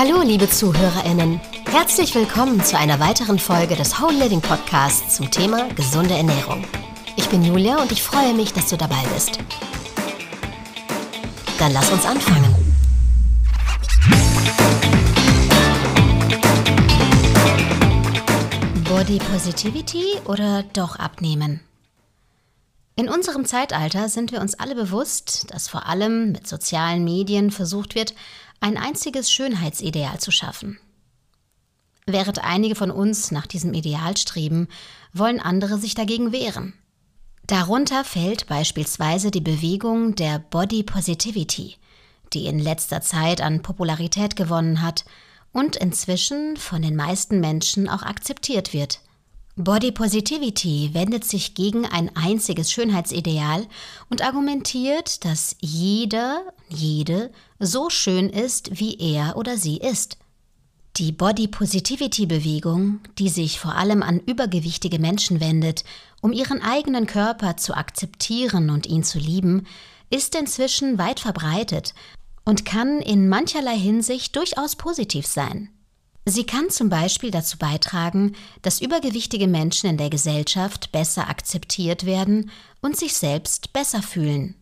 Hallo, liebe ZuhörerInnen. Herzlich willkommen zu einer weiteren Folge des Whole Living Podcasts zum Thema gesunde Ernährung. Ich bin Julia und ich freue mich, dass du dabei bist. Dann lass uns anfangen. Body Positivity oder doch abnehmen? In unserem Zeitalter sind wir uns alle bewusst, dass vor allem mit sozialen Medien versucht wird, ein einziges Schönheitsideal zu schaffen. Während einige von uns nach diesem Ideal streben, wollen andere sich dagegen wehren. Darunter fällt beispielsweise die Bewegung der Body Positivity, die in letzter Zeit an Popularität gewonnen hat und inzwischen von den meisten Menschen auch akzeptiert wird. Body Positivity wendet sich gegen ein einziges Schönheitsideal und argumentiert, dass jeder, jede so schön ist, wie er oder sie ist. Die Body Positivity Bewegung, die sich vor allem an übergewichtige Menschen wendet, um ihren eigenen Körper zu akzeptieren und ihn zu lieben, ist inzwischen weit verbreitet und kann in mancherlei Hinsicht durchaus positiv sein. Sie kann zum Beispiel dazu beitragen, dass übergewichtige Menschen in der Gesellschaft besser akzeptiert werden und sich selbst besser fühlen.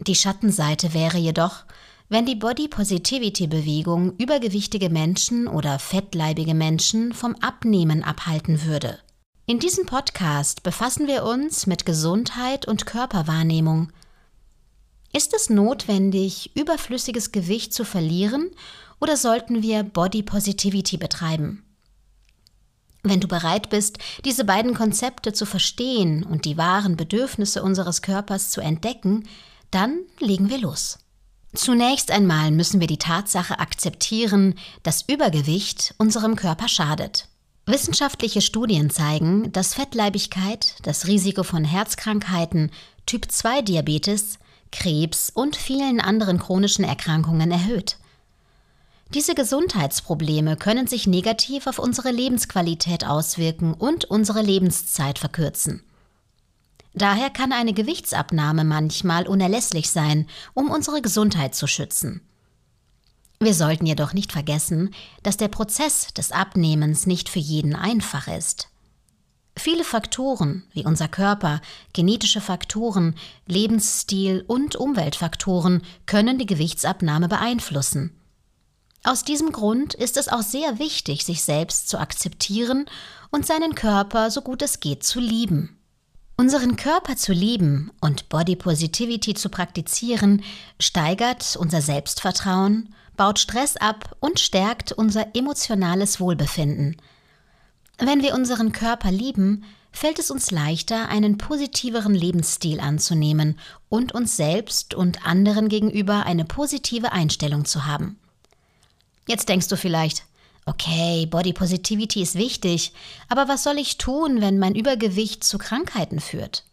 Die Schattenseite wäre jedoch, wenn die Body Positivity Bewegung übergewichtige Menschen oder fettleibige Menschen vom Abnehmen abhalten würde. In diesem Podcast befassen wir uns mit Gesundheit und Körperwahrnehmung. Ist es notwendig, überflüssiges Gewicht zu verlieren oder sollten wir Body Positivity betreiben? Wenn du bereit bist, diese beiden Konzepte zu verstehen und die wahren Bedürfnisse unseres Körpers zu entdecken, dann legen wir los. Zunächst einmal müssen wir die Tatsache akzeptieren, dass Übergewicht unserem Körper schadet. Wissenschaftliche Studien zeigen, dass Fettleibigkeit das Risiko von Herzkrankheiten, Typ-2-Diabetes, Krebs und vielen anderen chronischen Erkrankungen erhöht. Diese Gesundheitsprobleme können sich negativ auf unsere Lebensqualität auswirken und unsere Lebenszeit verkürzen. Daher kann eine Gewichtsabnahme manchmal unerlässlich sein, um unsere Gesundheit zu schützen. Wir sollten jedoch nicht vergessen, dass der Prozess des Abnehmens nicht für jeden einfach ist. Viele Faktoren wie unser Körper, genetische Faktoren, Lebensstil und Umweltfaktoren können die Gewichtsabnahme beeinflussen. Aus diesem Grund ist es auch sehr wichtig, sich selbst zu akzeptieren und seinen Körper so gut es geht zu lieben. Unseren Körper zu lieben und Body Positivity zu praktizieren, steigert unser Selbstvertrauen, baut Stress ab und stärkt unser emotionales Wohlbefinden. Wenn wir unseren Körper lieben, fällt es uns leichter, einen positiveren Lebensstil anzunehmen und uns selbst und anderen gegenüber eine positive Einstellung zu haben. Jetzt denkst du vielleicht, okay, Body Positivity ist wichtig, aber was soll ich tun, wenn mein Übergewicht zu Krankheiten führt?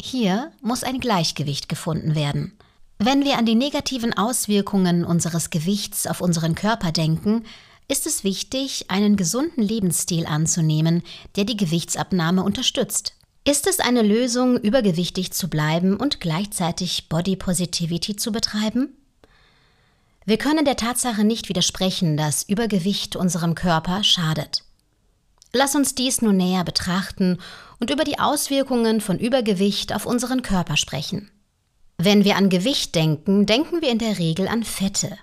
Hier muss ein Gleichgewicht gefunden werden. Wenn wir an die negativen Auswirkungen unseres Gewichts auf unseren Körper denken, ist es wichtig, einen gesunden Lebensstil anzunehmen, der die Gewichtsabnahme unterstützt. Ist es eine Lösung, übergewichtig zu bleiben und gleichzeitig Body Positivity zu betreiben? Wir können der Tatsache nicht widersprechen, dass Übergewicht unserem Körper schadet. Lass uns dies nun näher betrachten und über die Auswirkungen von Übergewicht auf unseren Körper sprechen. Wenn wir an Gewicht denken, denken wir in der Regel an Fette.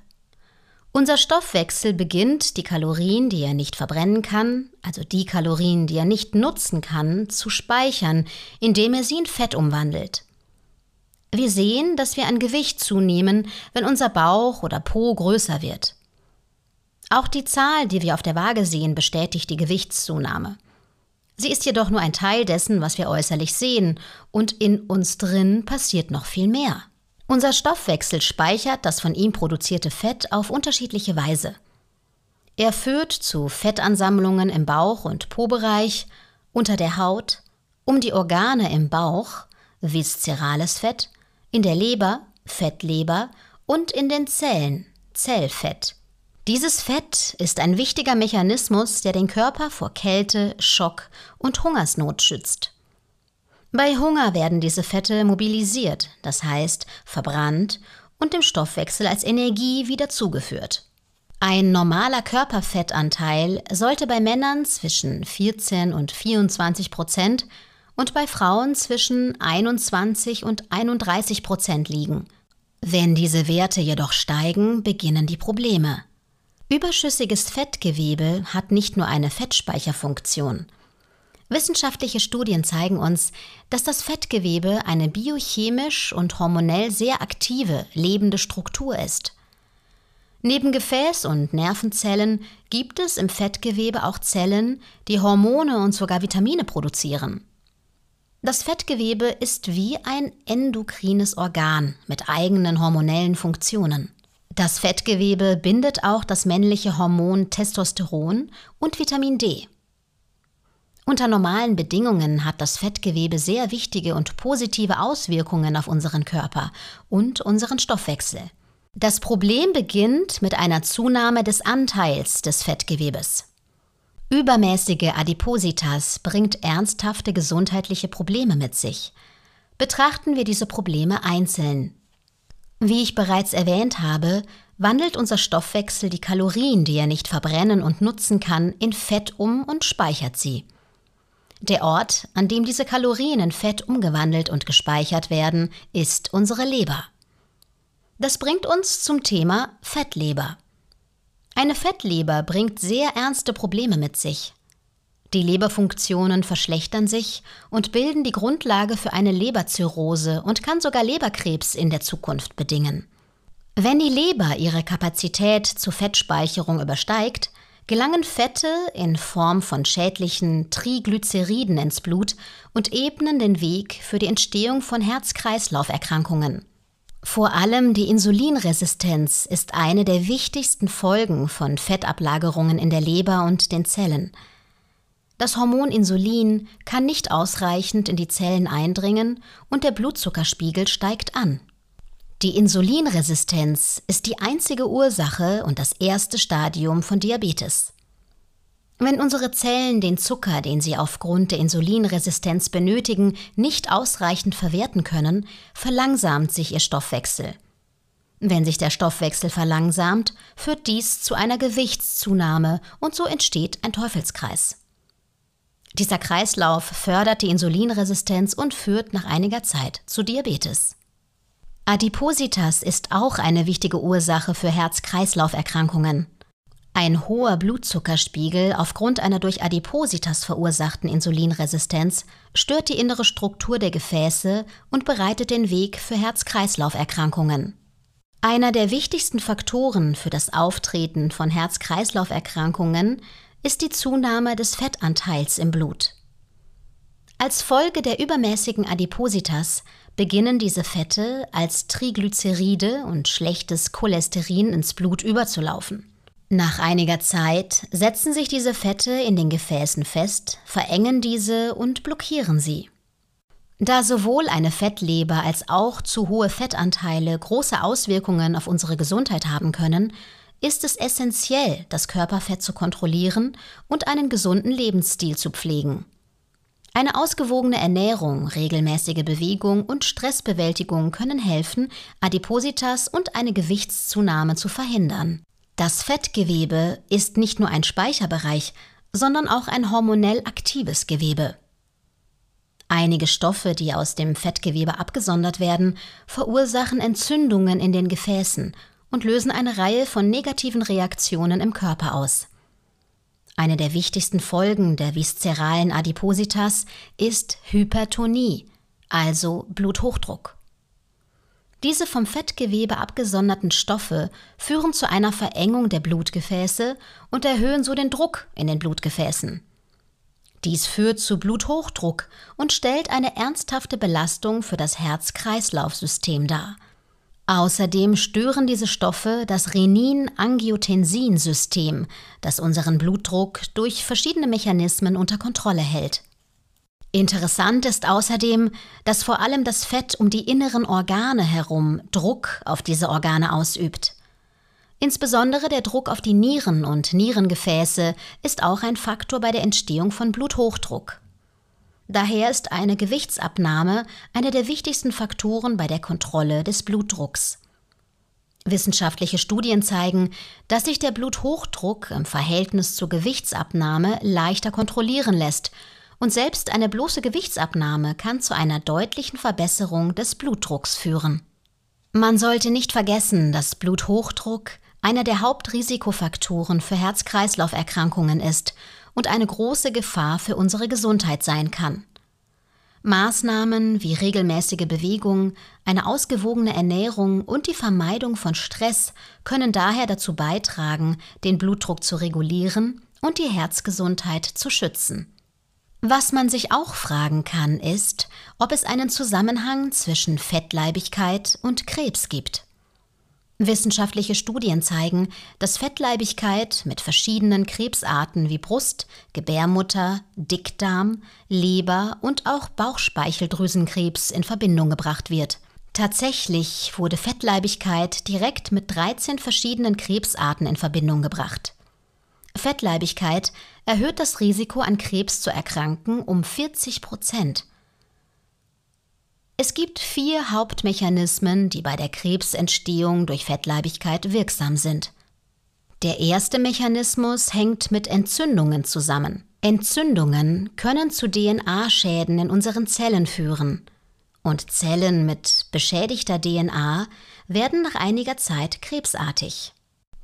Unser Stoffwechsel beginnt, die Kalorien, die er nicht verbrennen kann, also die Kalorien, die er nicht nutzen kann, zu speichern, indem er sie in Fett umwandelt. Wir sehen, dass wir an Gewicht zunehmen, wenn unser Bauch oder Po größer wird. Auch die Zahl, die wir auf der Waage sehen, bestätigt die Gewichtszunahme. Sie ist jedoch nur ein Teil dessen, was wir äußerlich sehen, und in uns drin passiert noch viel mehr. Unser Stoffwechsel speichert das von ihm produzierte Fett auf unterschiedliche Weise. Er führt zu Fettansammlungen im Bauch- und Po-Bereich, unter der Haut, um die Organe im Bauch, viszerales Fett, in der Leber Fettleber und in den Zellen Zellfett. Dieses Fett ist ein wichtiger Mechanismus, der den Körper vor Kälte, Schock und Hungersnot schützt. Bei Hunger werden diese Fette mobilisiert, das heißt verbrannt, und dem Stoffwechsel als Energie wieder zugeführt. Ein normaler Körperfettanteil sollte bei Männern zwischen 14 und 24 Prozent und bei Frauen zwischen 21 und 31 Prozent liegen. Wenn diese Werte jedoch steigen, beginnen die Probleme. Überschüssiges Fettgewebe hat nicht nur eine Fettspeicherfunktion. Wissenschaftliche Studien zeigen uns, dass das Fettgewebe eine biochemisch und hormonell sehr aktive, lebende Struktur ist. Neben Gefäß- und Nervenzellen gibt es im Fettgewebe auch Zellen, die Hormone und sogar Vitamine produzieren. Das Fettgewebe ist wie ein endokrines Organ mit eigenen hormonellen Funktionen. Das Fettgewebe bindet auch das männliche Hormon Testosteron und Vitamin D. Unter normalen Bedingungen hat das Fettgewebe sehr wichtige und positive Auswirkungen auf unseren Körper und unseren Stoffwechsel. Das Problem beginnt mit einer Zunahme des Anteils des Fettgewebes. Übermäßige Adipositas bringt ernsthafte gesundheitliche Probleme mit sich. Betrachten wir diese Probleme einzeln. Wie ich bereits erwähnt habe, wandelt unser Stoffwechsel die Kalorien, die er nicht verbrennen und nutzen kann, in Fett um und speichert sie. Der Ort, an dem diese Kalorien in Fett umgewandelt und gespeichert werden, ist unsere Leber. Das bringt uns zum Thema Fettleber. Eine Fettleber bringt sehr ernste Probleme mit sich. Die Leberfunktionen verschlechtern sich und bilden die Grundlage für eine Leberzirrhose und kann sogar Leberkrebs in der Zukunft bedingen. Wenn die Leber ihre Kapazität zur Fettspeicherung übersteigt, gelangen Fette in Form von schädlichen Triglyceriden ins Blut und ebnen den Weg für die Entstehung von Herz-Kreislauf-Erkrankungen. Vor allem die Insulinresistenz ist eine der wichtigsten Folgen von Fettablagerungen in der Leber und den Zellen. Das Hormon Insulin kann nicht ausreichend in die Zellen eindringen und der Blutzuckerspiegel steigt an. Die Insulinresistenz ist die einzige Ursache und das erste Stadium von Diabetes. Wenn unsere Zellen den Zucker, den sie aufgrund der Insulinresistenz benötigen, nicht ausreichend verwerten können, verlangsamt sich ihr Stoffwechsel. Wenn sich der Stoffwechsel verlangsamt, führt dies zu einer Gewichtszunahme und so entsteht ein Teufelskreis. Dieser Kreislauf fördert die Insulinresistenz und führt nach einiger Zeit zu Diabetes. Adipositas ist auch eine wichtige Ursache für Herz-Kreislauf-Erkrankungen. Ein hoher Blutzuckerspiegel aufgrund einer durch Adipositas verursachten Insulinresistenz stört die innere Struktur der Gefäße und bereitet den Weg für Herz-Kreislauf-Erkrankungen. Einer der wichtigsten Faktoren für das Auftreten von Herz-Kreislauf-Erkrankungen ist die Zunahme des Fettanteils im Blut. Als Folge der übermäßigen Adipositas beginnen diese Fette als Triglyceride und schlechtes Cholesterin ins Blut überzulaufen. Nach einiger Zeit setzen sich diese Fette in den Gefäßen fest, verengen diese und blockieren sie. Da sowohl eine Fettleber als auch zu hohe Fettanteile große Auswirkungen auf unsere Gesundheit haben können, ist es essentiell, das Körperfett zu kontrollieren und einen gesunden Lebensstil zu pflegen. Eine ausgewogene Ernährung, regelmäßige Bewegung und Stressbewältigung können helfen, Adipositas und eine Gewichtszunahme zu verhindern. Das Fettgewebe ist nicht nur ein Speicherbereich, sondern auch ein hormonell aktives Gewebe. Einige Stoffe, die aus dem Fettgewebe abgesondert werden, verursachen Entzündungen in den Gefäßen und lösen eine Reihe von negativen Reaktionen im Körper aus. Eine der wichtigsten Folgen der viszeralen Adipositas ist Hypertonie, also Bluthochdruck. Diese vom Fettgewebe abgesonderten Stoffe führen zu einer Verengung der Blutgefäße und erhöhen so den Druck in den Blutgefäßen. Dies führt zu Bluthochdruck und stellt eine ernsthafte Belastung für das Herz-Kreislauf-System dar. Außerdem stören diese Stoffe das Renin-Angiotensin-System, das unseren Blutdruck durch verschiedene Mechanismen unter Kontrolle hält. Interessant ist außerdem, dass vor allem das Fett um die inneren Organe herum Druck auf diese Organe ausübt. Insbesondere der Druck auf die Nieren und Nierengefäße ist auch ein Faktor bei der Entstehung von Bluthochdruck. Daher ist eine Gewichtsabnahme einer der wichtigsten Faktoren bei der Kontrolle des Blutdrucks. Wissenschaftliche Studien zeigen, dass sich der Bluthochdruck im Verhältnis zur Gewichtsabnahme leichter kontrollieren lässt und selbst eine bloße Gewichtsabnahme kann zu einer deutlichen Verbesserung des Blutdrucks führen. Man sollte nicht vergessen, dass Bluthochdruck einer der Hauptrisikofaktoren für Herz-Kreislauf-Erkrankungen ist und eine große Gefahr für unsere Gesundheit sein kann. Maßnahmen wie regelmäßige Bewegung, eine ausgewogene Ernährung und die Vermeidung von Stress können daher dazu beitragen, den Blutdruck zu regulieren und die Herzgesundheit zu schützen. Was man sich auch fragen kann, ist, ob es einen Zusammenhang zwischen Fettleibigkeit und Krebs gibt. Wissenschaftliche Studien zeigen, dass Fettleibigkeit mit verschiedenen Krebsarten wie Brust, Gebärmutter, Dickdarm, Leber und auch Bauchspeicheldrüsenkrebs in Verbindung gebracht wird. Tatsächlich wurde Fettleibigkeit direkt mit 13 verschiedenen Krebsarten in Verbindung gebracht. Fettleibigkeit erhöht das Risiko, an Krebs zu erkranken, um 40 Prozent. Es gibt vier Hauptmechanismen, die bei der Krebsentstehung durch Fettleibigkeit wirksam sind. Der erste Mechanismus hängt mit Entzündungen zusammen. Entzündungen können zu DNA-Schäden in unseren Zellen führen. Und Zellen mit beschädigter DNA werden nach einiger Zeit krebsartig.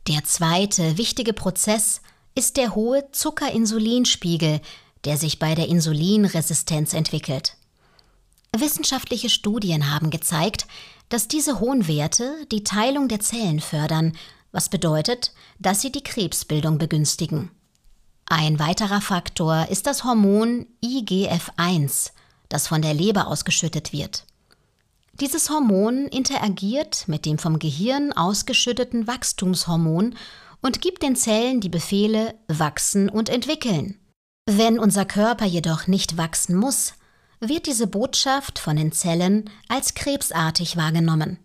Der zweite wichtige Prozess ist der hohe Zuckerinsulinspiegel, der sich bei der Insulinresistenz entwickelt. Wissenschaftliche Studien haben gezeigt, dass diese hohen Werte die Teilung der Zellen fördern, was bedeutet, dass sie die Krebsbildung begünstigen. Ein weiterer Faktor ist das Hormon IGF-1, das von der Leber ausgeschüttet wird. Dieses Hormon interagiert mit dem vom Gehirn ausgeschütteten Wachstumshormon und gibt den Zellen die Befehle wachsen und entwickeln. Wenn unser Körper jedoch nicht wachsen muss, wird diese Botschaft von den Zellen als krebsartig wahrgenommen.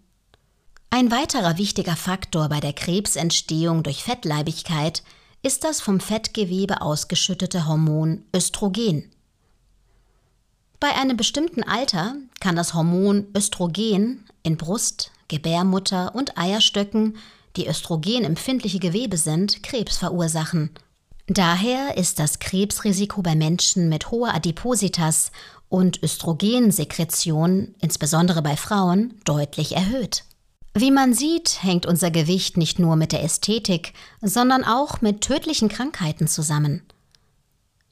Ein weiterer wichtiger Faktor bei der Krebsentstehung durch Fettleibigkeit ist das vom Fettgewebe ausgeschüttete Hormon Östrogen. Bei einem bestimmten Alter kann das Hormon Östrogen in Brust, Gebärmutter und Eierstöcken, die östrogenempfindliche Gewebe sind, Krebs verursachen. Daher ist das Krebsrisiko bei Menschen mit hoher Adipositas und Östrogensekretion, insbesondere bei Frauen, deutlich erhöht. Wie man sieht, hängt unser Gewicht nicht nur mit der Ästhetik, sondern auch mit tödlichen Krankheiten zusammen.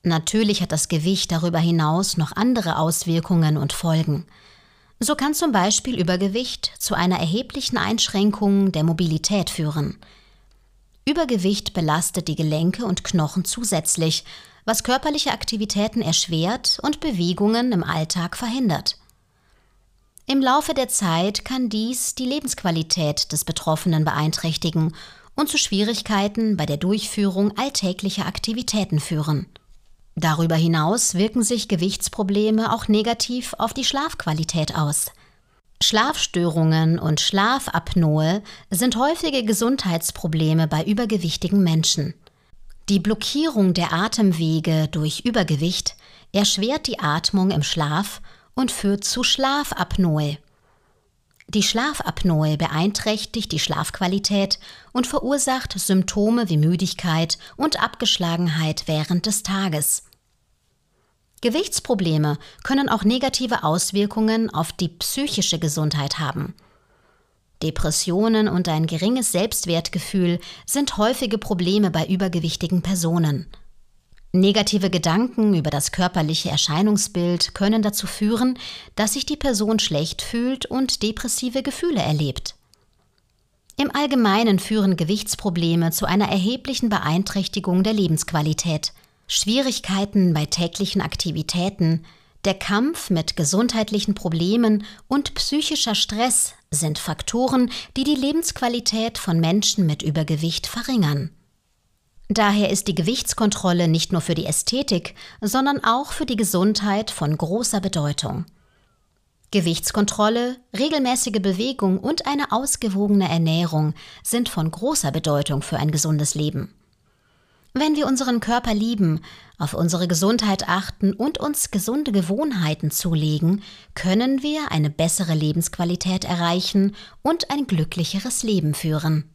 Natürlich hat das Gewicht darüber hinaus noch andere Auswirkungen und Folgen. So kann zum Beispiel Übergewicht zu einer erheblichen Einschränkung der Mobilität führen. Übergewicht belastet die Gelenke und Knochen zusätzlich was körperliche Aktivitäten erschwert und Bewegungen im Alltag verhindert. Im Laufe der Zeit kann dies die Lebensqualität des Betroffenen beeinträchtigen und zu Schwierigkeiten bei der Durchführung alltäglicher Aktivitäten führen. Darüber hinaus wirken sich Gewichtsprobleme auch negativ auf die Schlafqualität aus. Schlafstörungen und Schlafapnoe sind häufige Gesundheitsprobleme bei übergewichtigen Menschen. Die Blockierung der Atemwege durch Übergewicht erschwert die Atmung im Schlaf und führt zu Schlafapnoe. Die Schlafapnoe beeinträchtigt die Schlafqualität und verursacht Symptome wie Müdigkeit und Abgeschlagenheit während des Tages. Gewichtsprobleme können auch negative Auswirkungen auf die psychische Gesundheit haben. Depressionen und ein geringes Selbstwertgefühl sind häufige Probleme bei übergewichtigen Personen. Negative Gedanken über das körperliche Erscheinungsbild können dazu führen, dass sich die Person schlecht fühlt und depressive Gefühle erlebt. Im Allgemeinen führen Gewichtsprobleme zu einer erheblichen Beeinträchtigung der Lebensqualität. Schwierigkeiten bei täglichen Aktivitäten, der Kampf mit gesundheitlichen Problemen und psychischer Stress sind Faktoren, die die Lebensqualität von Menschen mit Übergewicht verringern. Daher ist die Gewichtskontrolle nicht nur für die Ästhetik, sondern auch für die Gesundheit von großer Bedeutung. Gewichtskontrolle, regelmäßige Bewegung und eine ausgewogene Ernährung sind von großer Bedeutung für ein gesundes Leben. Wenn wir unseren Körper lieben, auf unsere Gesundheit achten und uns gesunde Gewohnheiten zulegen, können wir eine bessere Lebensqualität erreichen und ein glücklicheres Leben führen.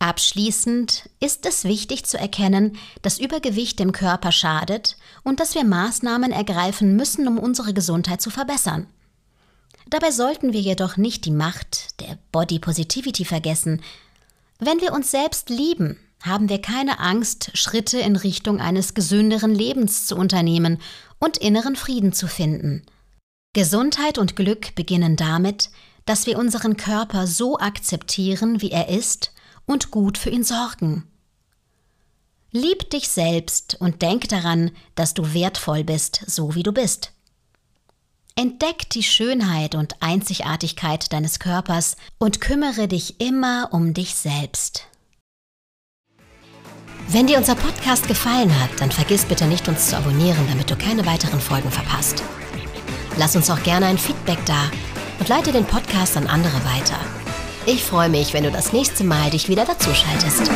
Abschließend ist es wichtig zu erkennen, dass Übergewicht dem Körper schadet und dass wir Maßnahmen ergreifen müssen, um unsere Gesundheit zu verbessern. Dabei sollten wir jedoch nicht die Macht der Body Positivity vergessen. Wenn wir uns selbst lieben, haben wir keine Angst, Schritte in Richtung eines gesünderen Lebens zu unternehmen und inneren Frieden zu finden. Gesundheit und Glück beginnen damit, dass wir unseren Körper so akzeptieren, wie er ist und gut für ihn sorgen. Lieb dich selbst und denk daran, dass du wertvoll bist, so wie du bist. Entdeck die Schönheit und Einzigartigkeit deines Körpers und kümmere dich immer um dich selbst. Wenn dir unser Podcast gefallen hat, dann vergiss bitte nicht, uns zu abonnieren, damit du keine weiteren Folgen verpasst. Lass uns auch gerne ein Feedback da und leite den Podcast an andere weiter. Ich freue mich, wenn du das nächste Mal dich wieder dazuschaltest.